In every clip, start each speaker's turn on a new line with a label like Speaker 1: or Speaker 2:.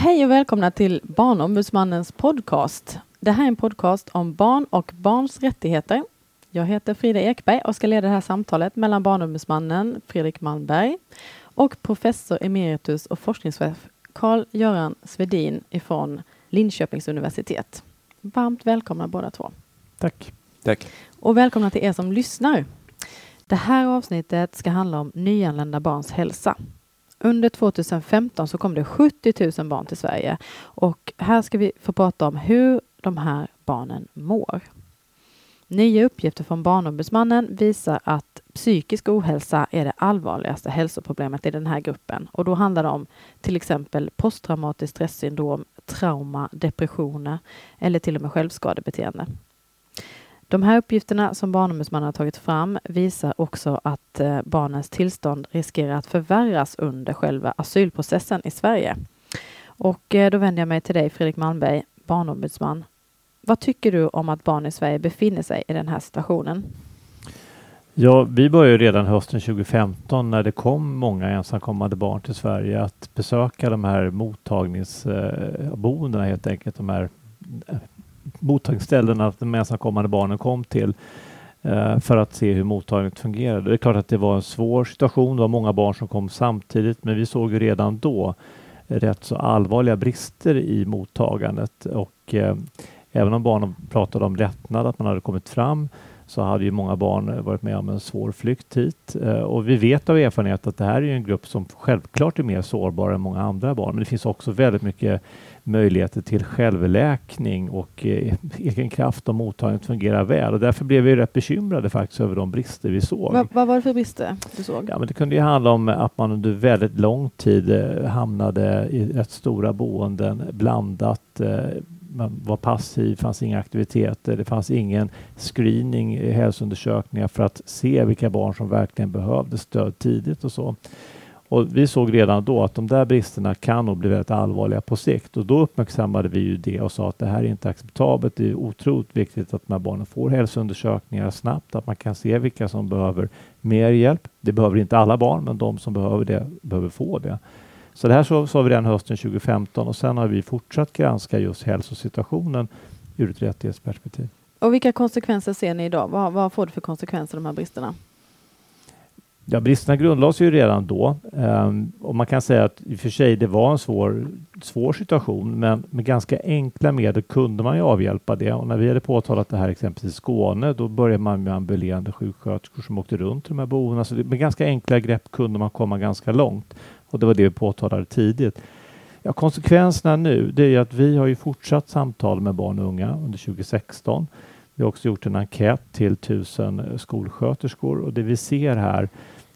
Speaker 1: Hej och välkomna till Barnombudsmannens podcast. Det här är en podcast om barn och barns rättigheter. Jag heter Frida Ekberg och ska leda det här samtalet mellan Barnombudsmannen Fredrik Malmberg och professor emeritus och forskningschef Carl-Göran Svedin ifrån Linköpings universitet. Varmt välkomna båda två.
Speaker 2: Tack.
Speaker 3: Tack.
Speaker 1: Och välkomna till er som lyssnar. Det här avsnittet ska handla om nyanlända barns hälsa. Under 2015 så kom det 70 000 barn till Sverige och här ska vi få prata om hur de här barnen mår. Nya uppgifter från Barnombudsmannen visar att psykisk ohälsa är det allvarligaste hälsoproblemet i den här gruppen och då handlar det om till exempel posttraumatiskt stressyndrom, trauma, depressioner eller till och med självskadebeteende. De här uppgifterna som Barnombudsmannen har tagit fram visar också att eh, barnens tillstånd riskerar att förvärras under själva asylprocessen i Sverige. Och eh, då vänder jag mig till dig Fredrik Malmberg, barnombudsman. Vad tycker du om att barn i Sverige befinner sig i den här situationen?
Speaker 2: Ja, vi började redan hösten 2015 när det kom många ensamkommande barn till Sverige att besöka de här mottagningsboendena eh, helt enkelt, de här mottagningsställena de ensamkommande barnen kom till eh, för att se hur mottagandet fungerade. Det är klart att det var en svår situation. Det var många barn som kom samtidigt, men vi såg ju redan då rätt så allvarliga brister i mottagandet och eh, även om barnen pratade om lättnad, att man hade kommit fram, så hade ju många barn varit med om en svår flykt hit. Eh, och vi vet av erfarenhet att det här är en grupp som självklart är mer sårbar än många andra barn. Men det finns också väldigt mycket möjligheter till självläkning och eh, egen kraft om mottagandet fungerar väl. Och därför blev vi rätt bekymrade faktiskt över de brister vi såg.
Speaker 1: Va, vad var det för brister du såg?
Speaker 2: Ja, men det kunde ju handla om att man under väldigt lång tid eh, hamnade i rätt stora boenden blandat eh, man var passiv, fanns inga aktiviteter, det fanns ingen screening, i hälsoundersökningar för att se vilka barn som verkligen behövde stöd tidigt och så. Och vi såg redan då att de där bristerna kan nog bli väldigt allvarliga på sikt och då uppmärksammade vi ju det och sa att det här är inte acceptabelt. Det är otroligt viktigt att de här barnen får hälsoundersökningar snabbt, att man kan se vilka som behöver mer hjälp. Det behöver inte alla barn, men de som behöver det behöver få det. Så det här sa så vi redan hösten 2015 och sen har vi fortsatt granska just hälsosituationen ur ett rättighetsperspektiv.
Speaker 1: Och vilka konsekvenser ser ni idag? Vad, vad får det för konsekvenser de här bristerna?
Speaker 2: Ja, bristerna grundlades ju redan då um, och man kan säga att i och för sig det var en svår, svår situation men med ganska enkla medel kunde man ju avhjälpa det och när vi hade påtalat det här exempelvis i Skåne då började man med ambulerande sjuksköterskor som åkte runt till de här boendena. Så det, med ganska enkla grepp kunde man komma ganska långt och det var det vi påtalade tidigt. Ja, konsekvenserna nu det är att vi har ju fortsatt samtal med barn och unga under 2016. Vi har också gjort en enkät till tusen skolsköterskor och det vi ser här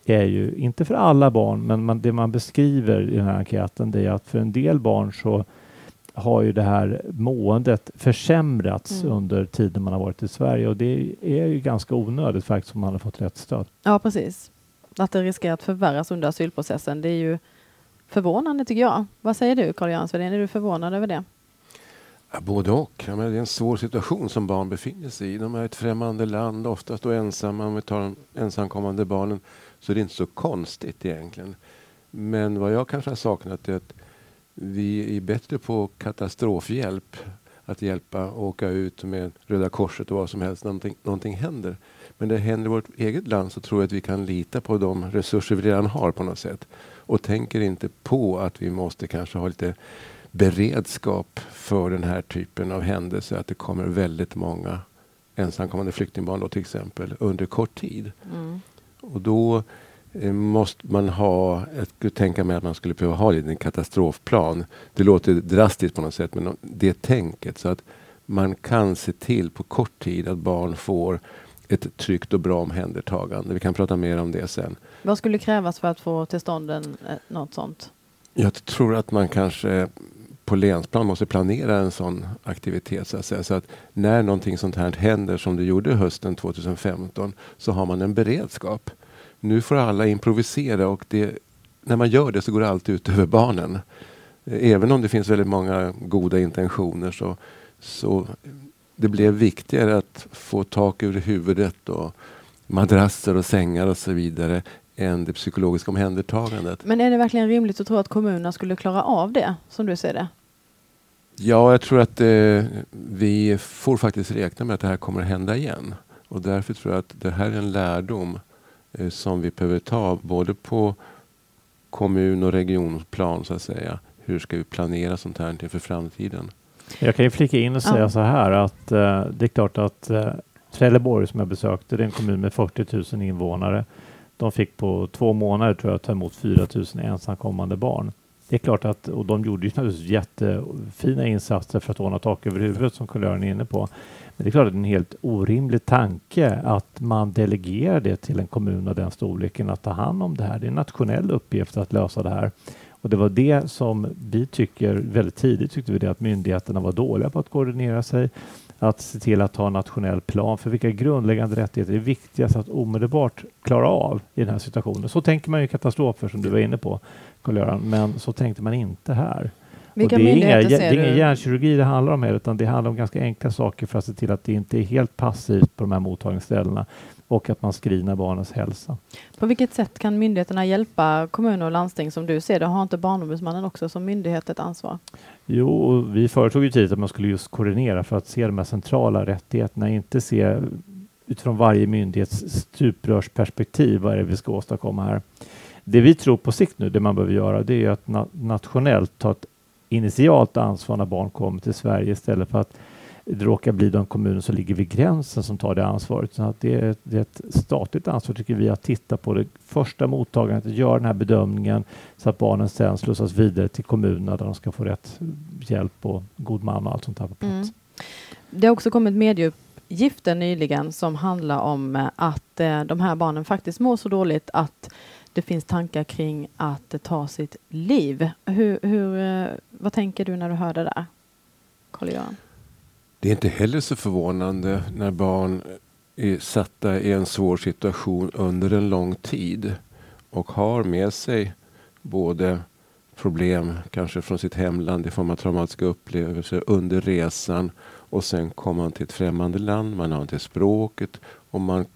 Speaker 2: är ju, inte för alla barn, men man, det man beskriver i den här enkäten det är att för en del barn så har ju det här måendet försämrats mm. under tiden man har varit i Sverige och det är ju ganska onödigt faktiskt om man har fått rätt stöd.
Speaker 1: Ja, precis. Att det riskerar att förvärras under asylprocessen, det är ju förvånande tycker jag. Vad säger du Carl-Göran Svedin, är du förvånad över det?
Speaker 3: Ja, både och. Ja, men det är en svår situation som barn befinner sig i. De är i ett främmande land, oftast då ensamma. Om vi tar de ensamkommande barnen så är det inte så konstigt egentligen. Men vad jag kanske har saknat är att vi är bättre på katastrofhjälp. Att hjälpa och åka ut med Röda Korset och vad som helst när någonting, någonting händer. Men det händer i vårt eget land så tror jag att vi kan lita på de resurser vi redan har på något sätt. Och tänker inte på att vi måste kanske ha lite beredskap för den här typen av händelser. Att det kommer väldigt många ensamkommande flyktingbarn då till exempel under kort tid. Mm. Och då eh, måste man ha, jag skulle tänka mig att man skulle behöva ha en katastrofplan. Det låter drastiskt på något sätt men det tänket så att man kan se till på kort tid att barn får ett tryggt och bra omhändertagande. Vi kan prata mer om det sen.
Speaker 1: Vad skulle krävas för att få till stånd en, eh, något sånt?
Speaker 3: Jag tror att man kanske på länsplan måste planera en sån aktivitet. Så att, säga. Så att när någonting sånt här händer som det gjorde hösten 2015 så har man en beredskap. Nu får alla improvisera och det, när man gör det så går det alltid ut över barnen. Även om det finns väldigt många goda intentioner så, så det blev viktigare att få tak över huvudet och madrasser och sängar och så vidare än det psykologiska omhändertagandet.
Speaker 1: Men är det verkligen rimligt att tro att kommunerna skulle klara av det, som du ser det?
Speaker 3: Ja, jag tror att eh, vi får faktiskt räkna med att det här kommer att hända igen. Och därför tror jag att det här är en lärdom eh, som vi behöver ta både på kommun och regionplan så att säga. Hur ska vi planera sånt här inför framtiden?
Speaker 2: Jag kan ju flika in och säga
Speaker 1: Ja.
Speaker 2: så här att eh, det är klart att eh, Trelleborg som jag besökte, det är en kommun med 40 000 invånare. De fick på två månader tror jag ta emot 4 000 ensamkommande barn. Det är klart att, och de gjorde ju naturligtvis jättefina insatser för att ordna tak över huvudet som kulören är inne på. Men det är klart att det är en helt orimlig tanke att man delegerar det till en kommun av den storleken att ta hand om det här. Det är en nationell uppgift att lösa det här. Och det var det som vi tycker väldigt tidigt tyckte vi det att myndigheterna var dåliga på att koordinera sig, att se till att ha en nationell plan för vilka grundläggande rättigheter är viktigast att omedelbart klara av i den här situationen. Så tänker man ju katastrofer som du var inne på, Karl-Göran, men så tänkte man inte här.
Speaker 1: Vilka
Speaker 2: och det är, inga, det är ingen hjärnkirurgi det handlar om här, utan det handlar om ganska enkla saker för att se till att det inte är helt passivt på de här mottagningsställena och att man screenar barnens hälsa.
Speaker 1: På vilket sätt kan myndigheterna hjälpa kommuner och landsting som du ser det? Har inte Barnombudsmannen också som myndighet ett ansvar?
Speaker 2: Jo, vi föreslog ju tidigt att man skulle just koordinera för att se de här centrala rättigheterna, inte se utifrån varje myndighets stuprörsperspektiv vad är det vi ska åstadkomma här. Det vi tror på sikt nu, det man behöver göra, det är att na nationellt ta ett initialt ansvar när barn kommer till Sverige istället för att det råkar bli de kommuner som ligger vid gränsen som tar det ansvaret. Så att det, är, det är ett statligt ansvar tycker vi att titta på det första mottagandet, att göra den här bedömningen så att barnen sen slussas vidare till kommunerna där de ska få rätt hjälp och god man och allt sånt här på plats.
Speaker 1: Mm. Det har också kommit medieuppgifter nyligen som handlar om eh, att eh, de här barnen faktiskt mår så dåligt att det finns tankar kring att ta sitt liv. Hur, hur, eh, vad tänker du när du hör det där? Carl-Göran?
Speaker 3: Det är inte heller så förvånande när barn är satta i en svår situation under en lång tid och har med sig både problem kanske från sitt hemland i form av traumatiska upplevelser under resan och sen kommer man till ett främmande land, man har inte språket och man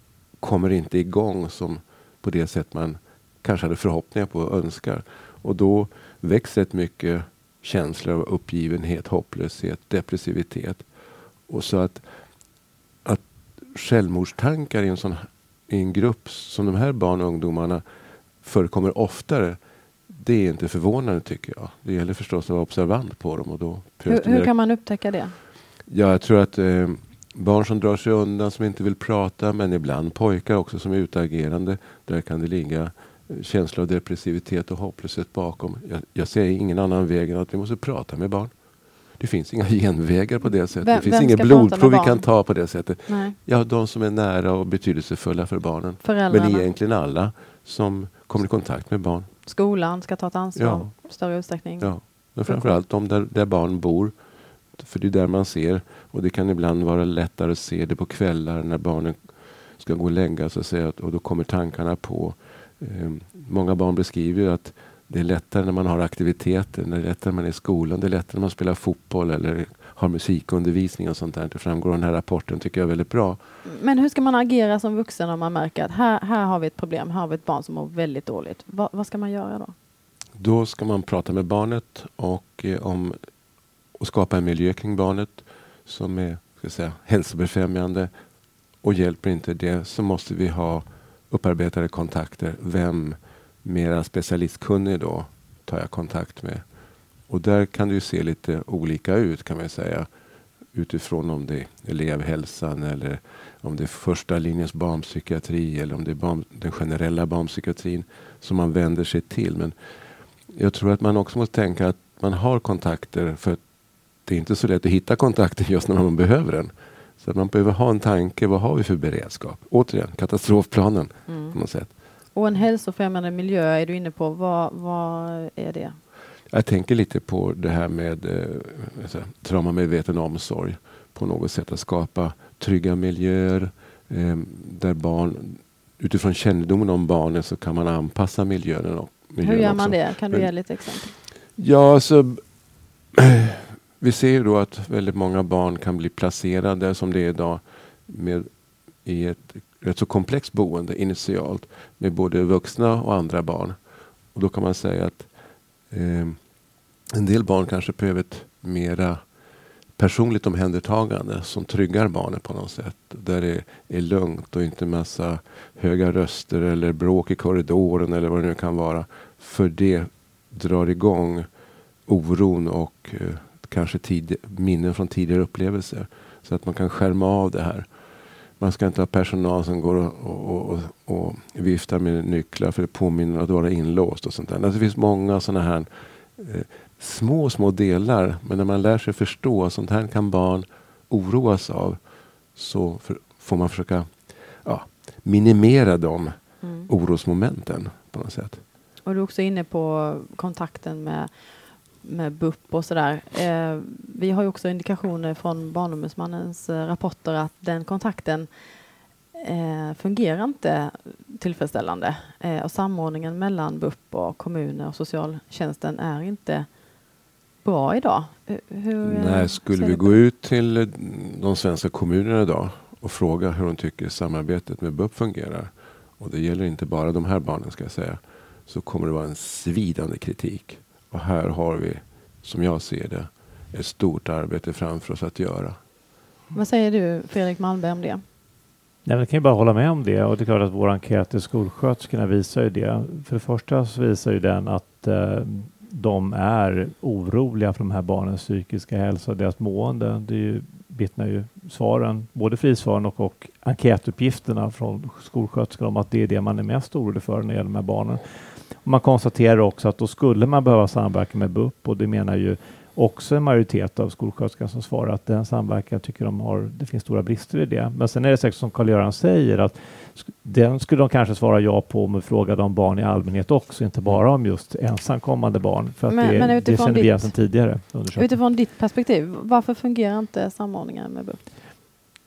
Speaker 3: kommer inte igång som på det sätt man kanske hade förhoppningar på och önskar. Och då växer ett mycket känslor av uppgivenhet, hopplöshet, depressivitet. Och så att, att självmordstankar i en, sån, i en grupp som de här barn och ungdomarna förekommer oftare. Det är inte förvånande tycker jag. Det gäller förstås att vara observant på dem. Och då
Speaker 1: Hur, hur kan man upptäcka det?
Speaker 3: Ja, jag tror att eh, barn som drar sig undan, som inte vill prata, men ibland pojkar också som är utagerande. Där kan det ligga eh, känslor av depressivitet och hopplöshet bakom. Jag, jag ser ingen annan väg än att vi måste prata med barn. Det finns inga genvägar på det sättet.
Speaker 1: Vem-
Speaker 3: det finns inget blodprov vi kan ta på det sättet.
Speaker 1: Nej.
Speaker 3: Ja, de som är nära och betydelsefulla för barnen. Men egentligen alla som kommer i kontakt med barn.
Speaker 1: skolan ska ta ett ansvar
Speaker 3: Ja.
Speaker 1: i större utsträckning.
Speaker 3: Ja. Men framförallt de där, där barn bor. För det är där man ser. Och det kan ibland vara lättare att se det på kvällar när barnen ska gå och lägga sig. Och, säga att- och då kommer tankarna på. Eh, många barn beskriver att det är lättare när man har aktiviteter. När det är lättare när man är i skolan. Det är lättare när man spelar fotboll eller har musikundervisning och sånt där. Det framgår av den här rapporten tycker jag är väldigt bra.
Speaker 1: Men hur ska man agera som vuxen om man märker att här, här har vi ett problem, här har vi ett barn som mår väldigt dåligt. Va, vad ska man göra då?
Speaker 3: Då ska man prata med barnet och, eh, om, och skapa en miljö kring barnet som är ska säga, hälsobefrämjande. Och hjälper inte det så måste vi ha upparbetade kontakter. Vem mera specialistkunnig då tar jag kontakt med? Och där kan det ju se lite olika ut kan man säga. Utifrån om det är elevhälsan eller om det är första linjens barnpsykiatri eller om det är barn, den generella barnpsykiatrin som man vänder sig till. Men jag tror att man också måste tänka att man har kontakter för att det är inte så lätt att hitta kontakten just när man behöver den. Så att man behöver ha en tanke. Vad har vi för beredskap? Återigen, katastrofplanen
Speaker 1: Mm.
Speaker 3: på något sätt.
Speaker 1: Och en hälsofrämjande miljö är du inne på. Vad, vad är det?
Speaker 3: Jag tänker lite på det här med eh, alltså, traumamedveten omsorg. På något sätt att skapa trygga miljöer eh, där barn utifrån kännedomen om barnen så kan man anpassa miljön. Och, miljön
Speaker 1: Hur gör
Speaker 3: också.
Speaker 1: man det? Kan du
Speaker 3: Men-
Speaker 1: ge lite exempel?
Speaker 3: Ja, alltså, vi ser ju då att väldigt många barn kan bli placerade som det är idag med, i ett rätt så komplext boende initialt med både vuxna och andra barn. Och då kan man säga att eh, en del barn kanske behöver ett mera personligt omhändertagande som tryggar barnet på något sätt. Där det är lugnt och inte massa höga röster eller bråk i korridoren eller vad det nu kan vara. För det drar igång oron och eh, kanske tid, minnen från tidigare upplevelser. Så att man kan skärma av det här. Man ska inte ha personal som går och, och, och, viftar med nycklar för det påminner att vara inlåst och sånt där. Alltså det finns många sådana här eh, små, små delar. Men när man lär sig förstå att sånt här kan barn oroas av så för, får man försöka ja, minimera de mm. orosmomenten på något sätt.
Speaker 1: Och du är också inne på kontakten med, med BUP och sådär. Eh, vi har ju också indikationer från Barnombudsmannens eh, rapporter att den kontakten eh, fungerar inte tillfredsställande. Eh, och samordningen mellan BUP och kommuner och socialtjänsten är inte bra idag.
Speaker 3: Hur Nej, skulle vi gå ut till de svenska kommunerna idag och fråga hur de tycker samarbetet med BUP fungerar. Och det gäller inte bara de här barnen ska jag säga. Så kommer det vara en svidande kritik. Och här har vi, som jag ser det, ett stort arbete framför oss att göra.
Speaker 1: Vad säger du Fredrik Malmberg om det?
Speaker 2: Nej, jag kan ju bara hålla med om det och det är klart att vår enkät till skolsköterskorna visar ju det. För det första så visar ju den att eh, de är oroliga för de här barnens psykiska hälsa och deras mående. Det är ju, vittnar ju svaren, både frisvaren och, och enkätuppgifterna från skolsköterskorna om att det är det man är mest orolig för när det gäller de här barnen. Man konstaterar också att då skulle man behöva samverka med BUP och det menar ju också en majoritet av skolsköterskorna som svarar att den samverkan tycker de har, det finns stora brister i det. Men sen är det säkert som Karl-Göran säger att den skulle de kanske svara ja på om vi frågade om barn i allmänhet också, inte bara om just ensamkommande barn. För men, det, men det känner vi igen sedan tidigare.
Speaker 1: Utifrån ditt perspektiv, varför fungerar inte samordningen med BUP?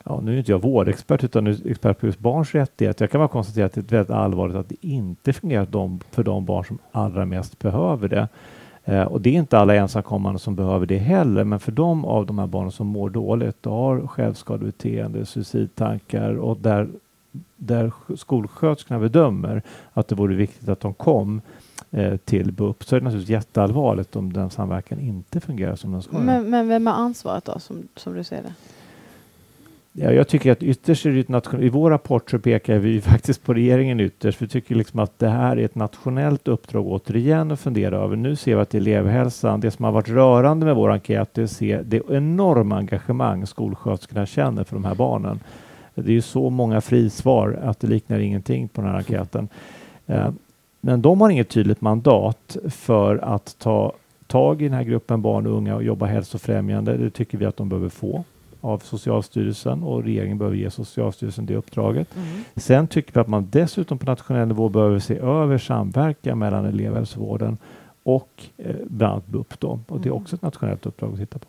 Speaker 2: Ja, nu är inte jag vårdexpert utan expert på just barns rättigheter. Jag kan bara konstatera att det är väldigt allvarligt att det inte fungerar för de barn som allra mest behöver det. Eh, och det är inte alla ensamkommande som behöver det heller, men för de av de här barnen som mår dåligt och har självskadebeteende, suicidtankar och där, där skolsköterskorna bedömer att det vore viktigt att de kom eh, till BUP så är det naturligtvis jätteallvarligt om den samverkan inte fungerar som den ska.
Speaker 1: Men, men vem har ansvaret då, som, som du ser det?
Speaker 2: Ja, jag tycker att ytterst är det ett nationellt... I vår rapport så pekar vi faktiskt på regeringen ytterst. Vi tycker liksom att det här är ett nationellt uppdrag återigen att fundera över. Nu ser vi att elevhälsan, det som har varit rörande med vår enkät, det är att se det enorma engagemang skolsköterskorna känner för de här barnen. Det är ju så många frisvar att det liknar ingenting på den här enkäten. Eh, men de har inget tydligt mandat för att ta tag i den här gruppen barn och unga och jobba hälsofrämjande. Det tycker vi att de behöver få av Socialstyrelsen och regeringen behöver ge Socialstyrelsen det uppdraget. Mm. Sen tycker vi att man dessutom på nationell nivå behöver se över samverkan mellan elevhälsovården och eh, bland annat BUP. Då. Och Det är mm. också ett nationellt uppdrag att titta på.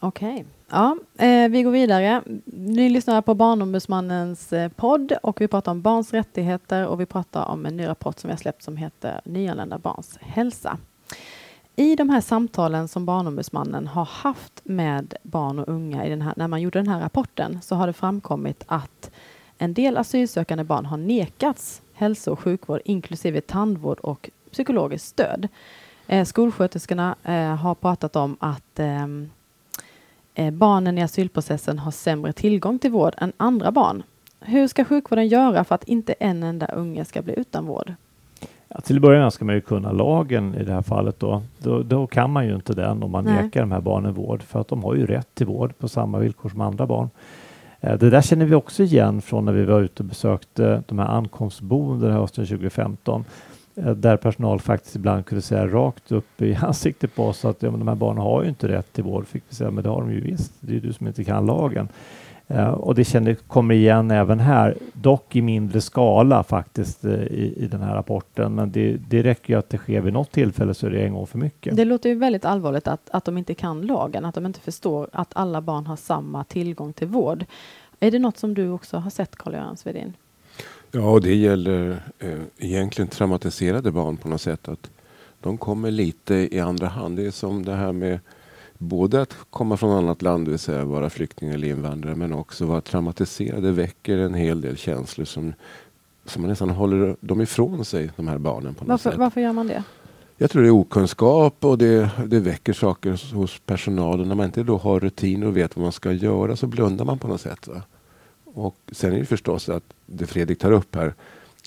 Speaker 1: Okej. Okay. Ja, eh, vi går vidare. Ni lyssnar på Barnombudsmannens eh, podd och vi pratar om barns rättigheter och vi pratar om en ny rapport som vi har släppt som heter Nyanlända barns hälsa. I de här samtalen som Barnombudsmannen har haft med barn och unga i den här, när man gjorde den här rapporten så har det framkommit att en del asylsökande barn har nekats hälso och sjukvård inklusive tandvård och psykologiskt stöd. Eh, skolsköterskorna eh, har pratat om att ehm, eh, barnen i asylprocessen har sämre tillgång till vård än andra barn. Hur ska sjukvården göra för att inte en enda unge ska bli utan vård?
Speaker 2: Ja, till med ska man ju kunna lagen i det här fallet då. Då, då kan man ju inte den om man Nej. nekar de här barnen vård för att de har ju rätt till vård på samma villkor som andra barn. Eh, det där känner vi också igen från när vi var ute och besökte de här ankomstboendena hösten 2015 eh, där personal faktiskt ibland kunde säga rakt upp i ansiktet på oss att ja, de här barnen har ju inte rätt till vård. Fick vi säga, men det har de ju visst. Det är du som inte kan lagen. Uh, och det känner, kommer igen även här, dock i mindre skala faktiskt uh, i, i den här rapporten. Men det, det räcker ju att det sker vid något tillfälle så är det en gång för mycket.
Speaker 1: Det låter ju väldigt allvarligt att, att de inte kan lagen, att de inte förstår att alla barn har samma tillgång till vård. Är det något som du också har sett, Carl-Göran Svedin?
Speaker 3: Ja, och det gäller eh, egentligen traumatiserade barn på något sätt. Att de kommer lite i andra hand. Det är som det här med både att komma från annat land, det vill säga vara flykting eller invandrare, men också vara traumatiserad. Det väcker en hel del känslor som, som man nästan håller dem ifrån sig, de här barnen. på något
Speaker 1: Varför,
Speaker 3: sätt.
Speaker 1: varför gör man det?
Speaker 3: Jag tror det är okunskap och det, det väcker saker hos personalen. När man inte då har rutiner och vet vad man ska göra så blundar man på något sätt. Va? Och sen är det förstås att det Fredrik tar upp här,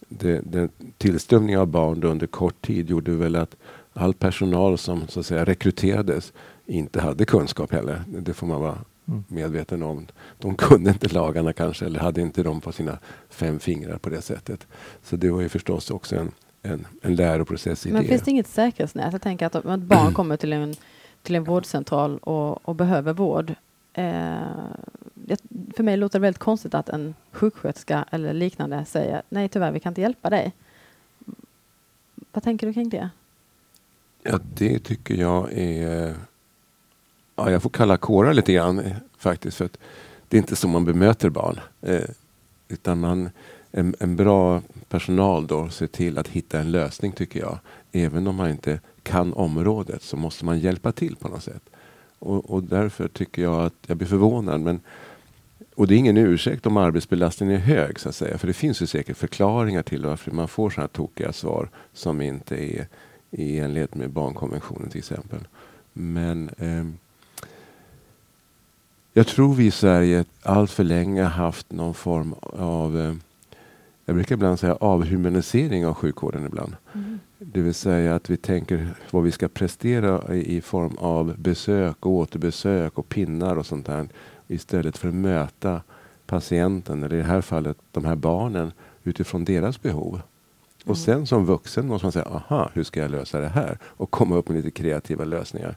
Speaker 3: det, det, tillströmningen av barn under kort tid gjorde väl att all personal som så att säga rekryterades inte hade kunskap heller. Det får man vara
Speaker 2: Mm.
Speaker 3: medveten om. De kunde inte lagarna kanske eller hade inte dem på sina fem fingrar på det sättet. Så det var ju förstås också en, en, en läroprocess i
Speaker 1: Men
Speaker 3: det.
Speaker 1: finns det inget säkerhetsnät? Jag tänker att om ett barn kommer till en, till en vårdcentral och, och behöver vård. Eh, för mig låter det väldigt konstigt att en sjuksköterska eller liknande säger nej tyvärr vi kan inte hjälpa dig. Vad tänker du kring det?
Speaker 3: Ja, det tycker jag är... Ja, jag får kalla kårar lite grann eh, faktiskt. För att det är inte så man bemöter barn. Eh, utan man, en, en bra personal då ser till att hitta en lösning tycker jag. Även om man inte kan området så måste man hjälpa till på något sätt. Och, och därför tycker jag att jag blir förvånad. Men, och det är ingen ursäkt om arbetsbelastningen är hög så att säga. För det finns ju säkert förklaringar till varför man får sådana här tokiga svar som inte är i enlighet med barnkonventionen till exempel. Men eh, jag tror vi i Sverige allt för länge haft någon form av, eh, jag brukar ibland säga avhumanisering av sjukvården ibland. Det vill säga att vi tänker vad vi ska prestera i, i form av besök och återbesök och pinnar och sånt där. Istället för att möta patienten, eller i det här fallet de här barnen, utifrån deras behov. Och sen som vuxen måste man säga, aha, hur ska jag lösa det här? Och komma upp med lite kreativa lösningar.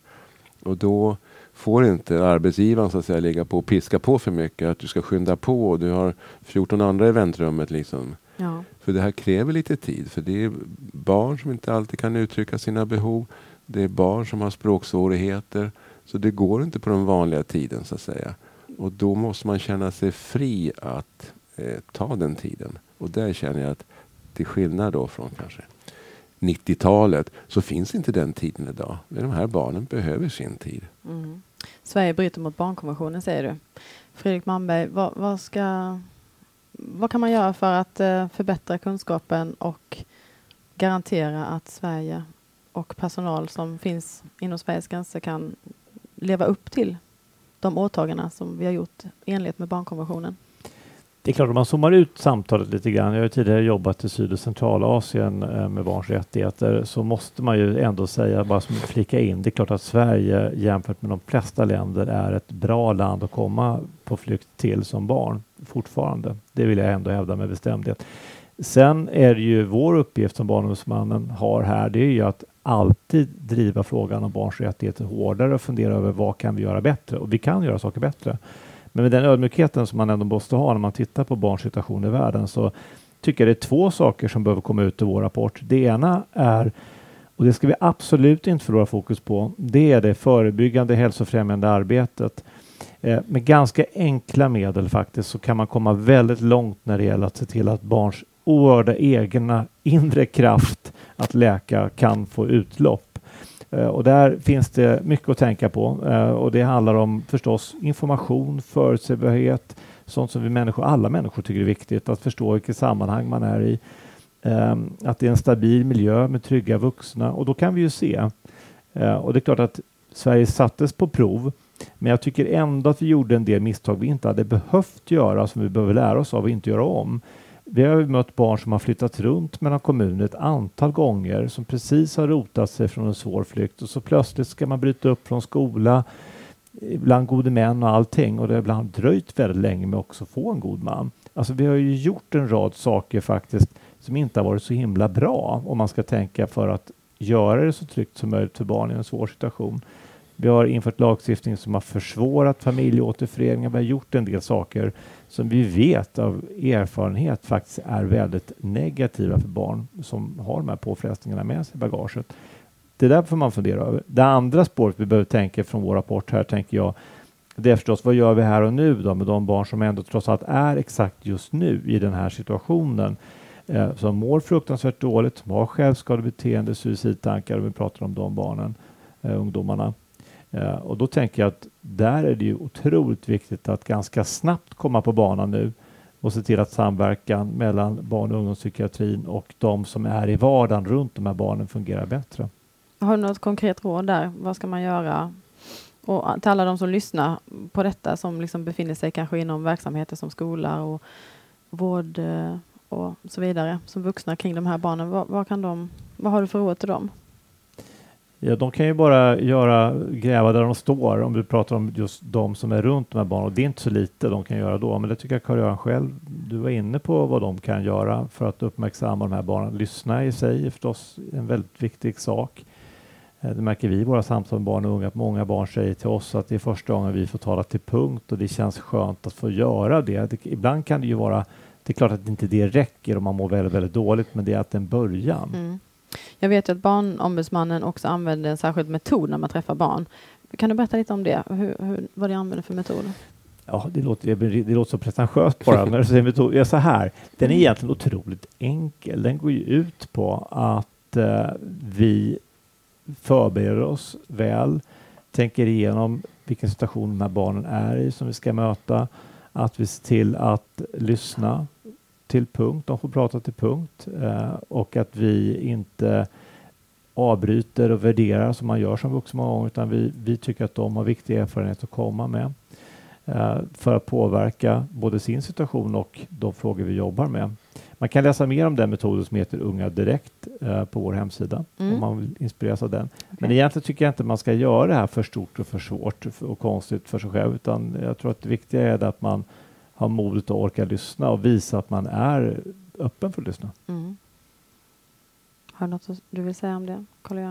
Speaker 3: Och då får inte arbetsgivaren så att säga ligga på och piska på för mycket. Att du ska skynda på och du har 14 andra i väntrummet. Liksom.
Speaker 1: Ja.
Speaker 3: För det här kräver lite tid. För det är barn som inte alltid kan uttrycka sina behov. Det är barn som har språksvårigheter. Så det går inte på den vanliga tiden så att säga. Och då måste man känna sig fri att eh, ta den tiden. Och där känner jag att till skillnad då från kanske 90-talet så finns inte den tiden idag. De här barnen behöver sin tid.
Speaker 1: Mm. Sverige bryter mot barnkonventionen säger du. Fredrik Malmberg, vad, vad, ska, vad kan man göra för att eh, förbättra kunskapen och garantera att Sverige och personal som finns inom Sveriges gränser kan leva upp till de åtaganden som vi har gjort i enlighet med barnkonventionen?
Speaker 2: Det är klart, om man zoomar ut samtalet lite grann. Jag har ju tidigare jobbat i Syd och Centralasien eh, med barns rättigheter. Så måste man ju ändå säga, bara som flika in, det är klart att Sverige jämfört med de flesta länder är ett bra land att komma på flykt till som barn fortfarande. Det vill jag ändå hävda med bestämdhet. Sen är det ju vår uppgift som Barnombudsmannen har här, det är ju att alltid driva frågan om barns rättigheter hårdare och fundera över vad kan vi göra bättre? Och vi kan göra saker bättre. Men med den ödmjukheten som man ändå måste ha när man tittar på barns situation i världen så tycker jag det är två saker som behöver komma ut i vår rapport. Det ena är, och det ska vi absolut inte förlora fokus på, det är det förebyggande hälsofrämjande arbetet. Eh, med ganska enkla medel faktiskt så kan man komma väldigt långt när det gäller att se till att barns oerhörda egna inre kraft att läka kan få utlopp. Eh, och där finns det mycket att tänka på eh, och det handlar om förstås information, förutsägbarhet, sånt som vi människor, alla människor tycker är viktigt, att förstå vilket sammanhang man är i. Ehm, att det är en stabil miljö med trygga vuxna och då kan vi ju se. Eh, och det är klart att Sverige sattes på prov men jag tycker ändå att vi gjorde en del misstag vi inte hade behövt göra som vi behöver lära oss av och inte göra om. Vi har ju mött barn som har flyttat runt mellan kommuner ett antal gånger som precis har rotat sig från en svår flykt och så plötsligt ska man bryta upp från skola, ibland gode män och allting och det har ibland dröjt väldigt länge med också få en god man. Alltså vi har ju gjort en rad saker faktiskt som inte har varit så himla bra om man ska tänka för att göra det så tryggt som möjligt för barn i en svår situation. Vi har infört lagstiftning som har försvårat familjeåterföreningar. Vi har gjort en del saker som vi vet av erfarenhet faktiskt är väldigt negativa för barn som har de här påfrestningarna med sig i bagaget. Det där får man fundera över. Det andra spåret vi behöver tänka från vår rapport här tänker jag det är förstås vad gör vi här och nu då med de barn som ändå trots allt är exakt just nu i den här situationen eh, som mår fruktansvärt dåligt, som har självskadebeteende, suicidtankar och vi pratar om de barnen, eh, ungdomarna. Eh, och då tänker jag att där är det ju otroligt viktigt att ganska snabbt komma på banan nu och se till att samverkan mellan barn och ungdomspsykiatrin och de som är i vardagen runt de här barnen fungerar bättre.
Speaker 1: Har du något konkret råd där? Vad ska man göra? Och till alla de som lyssnar på detta som liksom befinner sig kanske inom verksamheter som skola och vård eh, och så vidare som vuxna kring de här barnen. Vad, vad, kan de, vad har du för råd till dem?
Speaker 2: Ja, de kan ju bara göra, gräva där de står om vi pratar om just de som är runt de här barnen. Och det är inte så lite de kan göra då, men det tycker jag Karl-Göran själv, du var inne på vad de kan göra för att uppmärksamma de här barnen. Lyssna i sig är förstås en väldigt viktig sak. Eh, det märker vi i våra samtal med barn och unga att många barn säger till oss att det är första gången vi får tala till punkt och det känns skönt att få göra det. det ibland kan det ju vara, det är klart att inte det räcker om man mår väldigt, väldigt dåligt, men det är att en början. Mm.
Speaker 1: Jag vet ju att Barnombudsmannen också använder en särskild metod när man träffar barn. Kan du berätta lite om det? Hur, hur, vad de använder för metod?
Speaker 2: Ja, det låter, det låter så pretentiöst bara du säger metod. Ja, så här. Den är egentligen otroligt enkel. Den går ju ut på att eh, vi förbereder oss väl, tänker igenom vilken situation de här barnen är i som vi ska möta, att vi ser till att lyssna till punkt, de får prata till punkt eh, och att vi inte avbryter och värderar som man gör som vuxen många gånger utan vi, vi tycker att de har viktiga erfarenheter att komma med eh, för att påverka både sin situation och de frågor vi jobbar med. Man kan läsa mer om den metoden som heter Unga Direkt eh, på vår hemsida mm. om man vill inspireras av den. Okay. Men egentligen tycker jag inte man ska göra det här för stort och för svårt och konstigt för sig själv utan jag tror att det viktiga är att man har modet att orka lyssna och visa att man är öppen för att lyssna. Mm.
Speaker 1: Har du något du vill säga om det?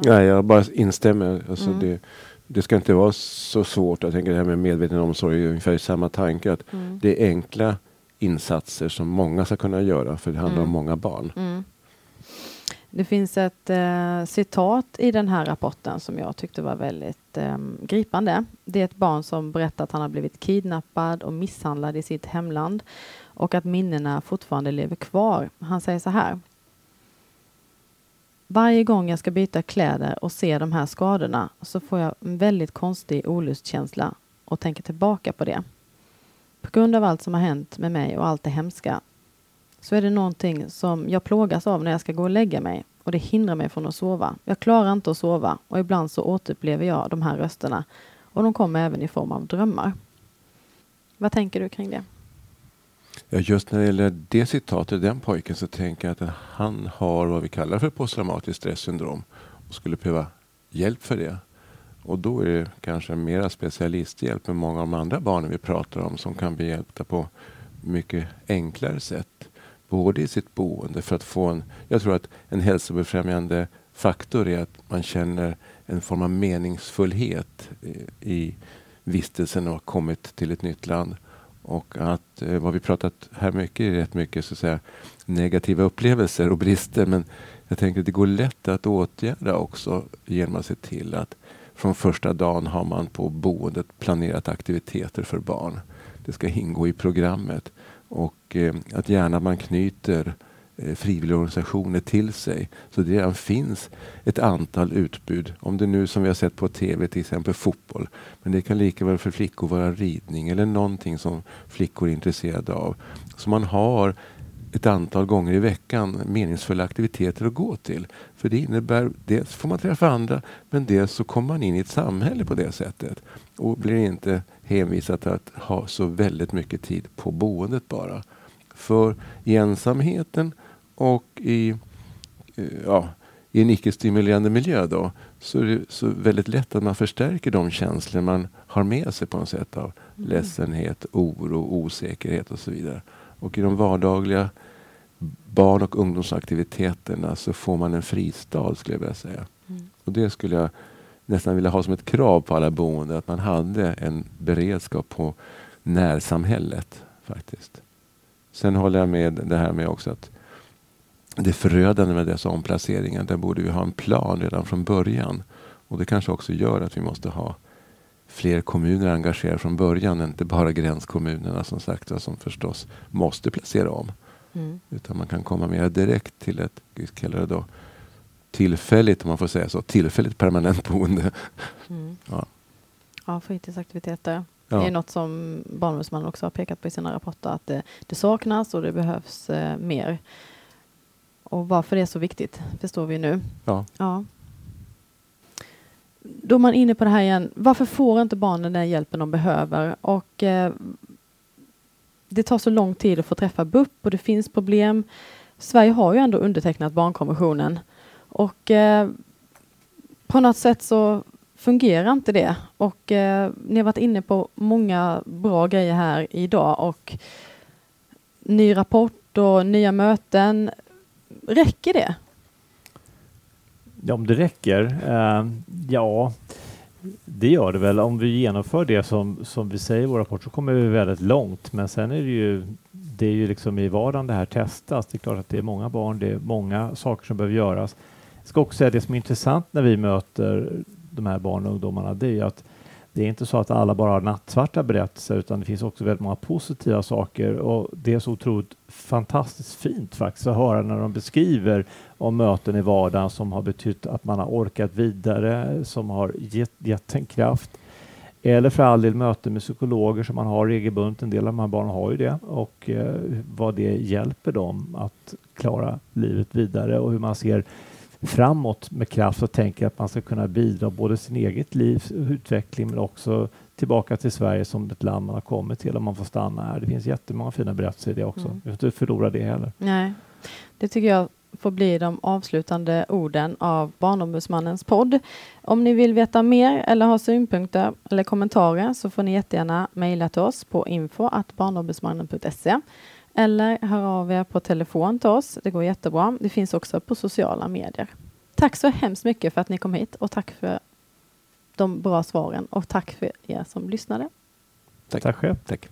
Speaker 3: Nej, jag bara instämmer. Alltså mm. det, det ska inte vara så svårt. Jag tänker det här med medveten omsorg är ungefär samma tanke. Att mm. Det är enkla insatser som många ska kunna göra för det handlar om mm. många barn.
Speaker 1: Det finns ett eh, citat i den här rapporten som jag tyckte var väldigt eh, gripande. Det är ett barn som berättar att han har blivit kidnappad och misshandlad i sitt hemland och att minnena fortfarande lever kvar. Han säger så här. Varje gång jag ska byta kläder och se de här skadorna så får jag en väldigt konstig olustkänsla och tänker tillbaka på det. På grund av allt som har hänt med mig och allt det hemska så är det någonting som jag plågas av när jag ska gå och lägga mig och det hindrar mig från att sova. Jag klarar inte att sova och ibland så återupplever jag de här rösterna och de kommer även i form av drömmar. Vad tänker du kring det?
Speaker 3: Ja, just när det gäller det citatet, den pojken, så tänker jag att han har vad vi kallar för posttraumatiskt stresssyndrom och skulle behöva hjälp för det. Och då är det kanske mera specialisthjälp än många av de andra barnen vi pratar om som kan bli hjälpta på mycket enklare sätt. Både i sitt boende för att få en... Jag tror att en hälsobefrämjande faktor är att man känner en form av meningsfullhet i vistelsen och kommit till ett nytt land. Och att eh, vad vi pratat här mycket är rätt mycket så att säga, negativa upplevelser och brister. Men jag tänker att det går lätt att åtgärda också genom att se till att från första dagen har man på boendet planerat aktiviteter för barn. Det ska ingå i programmet. Och eh, att gärna man knyter eh, frivilligorganisationer till sig. Så det redan finns ett antal utbud. Om det nu som vi har sett på tv till exempel fotboll. Men det kan lika väl för flickor vara ridning eller någonting som flickor är intresserade av. Så man har ett antal gånger i veckan meningsfulla aktiviteter att gå till. För det innebär, dels får man träffa andra, men dels så kommer man in i ett samhälle på det sättet. Och blir inte hänvisad till att ha så väldigt mycket tid på boendet bara. För i ensamheten och i, eh, ja, i en icke-stimulerande miljö då, så är det så väldigt lätt att man förstärker de känslor man har med sig på något sätt av mm. ledsenhet, oro, osäkerhet och så vidare. Och i de vardagliga barn och ungdomsaktiviteterna så får man en fristad skulle jag vilja säga. Mm. Och det skulle jag nästan vilja ha som ett krav på alla boende att man hade en beredskap på närsamhället faktiskt. Sen håller jag med det här med också att det är förödande med dessa omplaceringar. Där borde vi ha en plan redan från början. Och det kanske också gör att vi måste ha fler kommuner engagerade från början, inte bara gränskommunerna som sagt som förstås måste placera om. Mm. Utan man kan komma mer direkt till ett, kallar det då, tillfälligt, om man får säga så, tillfälligt permanent boende. Mm. Ja.
Speaker 1: Ja, fritidsaktiviteter.
Speaker 3: Ja.
Speaker 1: Det är något som Barnombudsmannen också har pekat på i sina rapporter att det, det saknas och det behövs eh, mer. Och varför det är så viktigt förstår vi nu.
Speaker 3: Ja.
Speaker 1: Ja. Då är man inne på det här igen. Varför får inte barnen den hjälpen de behöver? Och eh, det tar så lång tid att få träffa BUP och det finns problem. Sverige har ju ändå undertecknat barnkonventionen och eh, på något sätt så fungerar inte det. Och eh, ni har varit inne på många bra grejer här idag och ny rapport och nya möten. Räcker det?
Speaker 2: Ja, om det räcker? Eh, ja, det gör det väl. Om vi genomför det som, som vi säger i vår rapport så kommer vi väldigt långt. Men sen är det ju, det är ju liksom i vardagen det här testas. Det är klart att det är många barn, det är många saker som behöver göras. Ska också säga det som är intressant när vi möter de här barnen och ungdomarna, det är ju att det är inte så att alla bara har nattsvarta berättelser utan det finns också väldigt många positiva saker och det är så otroligt fantastiskt fint faktiskt att höra när de beskriver om möten i vardagen som har betytt att man har orkat vidare, som har gett, gett en kraft. Eller för all del möten med psykologer som man har regelbundet. En del av de här barnen har ju det och eh, vad det hjälper dem att klara livet vidare och hur man ser framåt med kraft och tänker att man ska kunna bidra både sin eget livs utveckling men också tillbaka till Sverige som ett land man har kommit till om man får stanna här. Det finns jättemånga fina berättelser i det också.
Speaker 1: Mm.
Speaker 2: Vi får inte förlora det heller.
Speaker 1: Nej, det tycker jag får bli de avslutande orden av Barnombudsmannens podd. Om ni vill veta mer eller har synpunkter eller kommentarer så får ni jättegärna mejla till oss på info.barnombudsmannen.se eller hör av er på telefon till oss. Det går jättebra. Det finns också på sociala medier. Tack så hemskt mycket för att ni kom hit och tack för de bra svaren och tack för er som lyssnade.
Speaker 3: Tack.
Speaker 2: Tack själv.
Speaker 3: Tack.